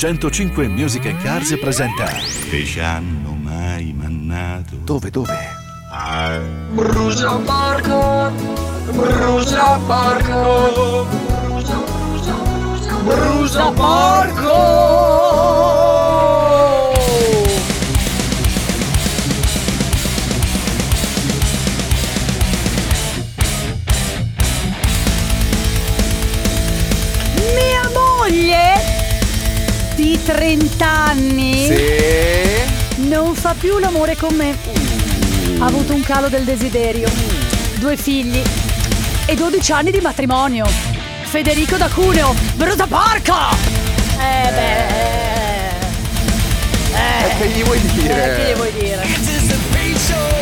105 Music and Cars presenta Che ci hanno mai mannato Dove, dove? a Brucia porco, brucia porco, brucia porco. Mia moglie di 30 anni Sì. non fa più l'amore con me. Ha avuto un calo del desiderio, due figli e 12 anni di matrimonio. Federico da Cuneo, brusa porco! Eh beh. E che gli vuoi dire? Eh, che gli vuoi dire?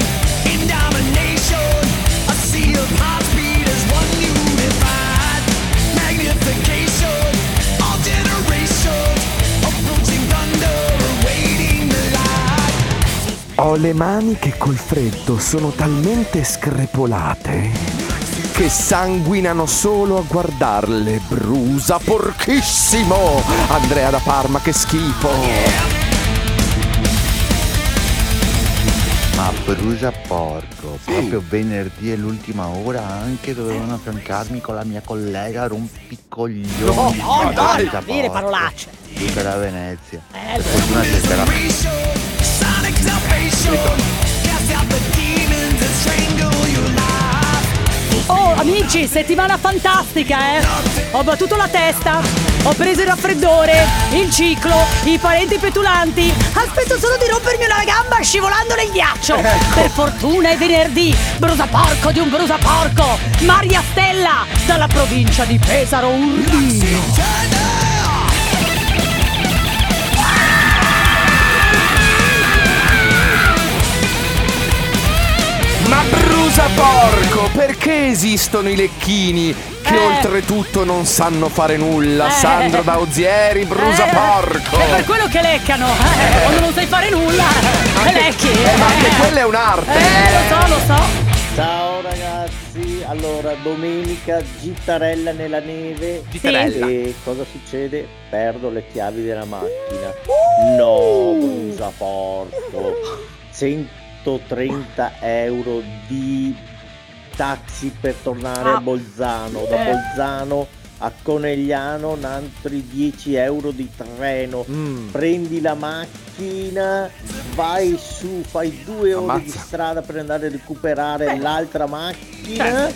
Ho le mani che col freddo sono talmente screpolate che sanguinano solo a guardarle. Brusa porchissimo! Andrea da Parma, che schifo! Ma brucia porco, proprio venerdì è l'ultima ora anche dovevano affiancarmi con la mia collega rompicoglioni. No, no, no, dire parolacce. Tutta la Venezia. Eh, Per fortuna c'è Oh, amici, settimana fantastica, eh! Ho battuto la testa, ho preso il raffreddore, il ciclo, i parenti petulanti. Aspetto solo di rompermi una gamba scivolando nel ghiaccio. Per fortuna è venerdì. Brusa porco di un brusa porco. Maria Stella, dalla provincia di Pesaro Urbino. Porco! Perché esistono i lecchini che Eh. oltretutto non sanno fare nulla? Eh. Sandro da Ozieri, brusa Eh, porco! È per quello che leccano. Eh, quando non sai fare nulla, Anche- lecchi. eh, ma anche quella è un'arte! Eh, lo so, lo so. Ciao ragazzi, allora domenica gittarella nella neve Gittarella. e cosa succede? Perdo le chiavi della macchina. Uh! No, brusa porco. 130 euro di taxi per tornare Ah. a Bolzano, da Eh. Bolzano a Conegliano, un altri 10 euro di treno. Mm. Prendi la macchina, vai su, fai due ore di Ammazza. strada per andare a recuperare Beh. l'altra macchina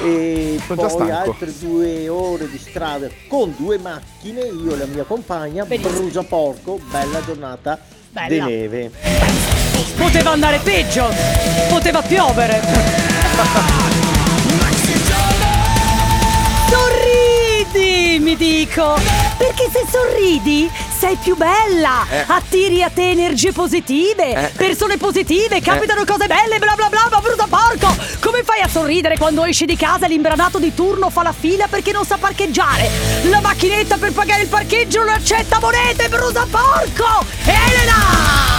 e Sono poi altre due ore di strada con due macchine, io e la mia compagna, Benissimo. brucia porco, bella giornata Bella. di neve. Poteva andare peggio. Poteva piovere. Sorridi, mi dico. Perché se sorridi sei più bella. Eh. Attiri a te energie positive, Eh. persone positive, capitano cose belle, bla bla bla, ma brutto porco. Come fai a sorridere quando esci di casa l'imbranato di turno fa la fila perché non sa parcheggiare? La macchinetta per pagare il parcheggio non accetta monete, brutto porco. Elena!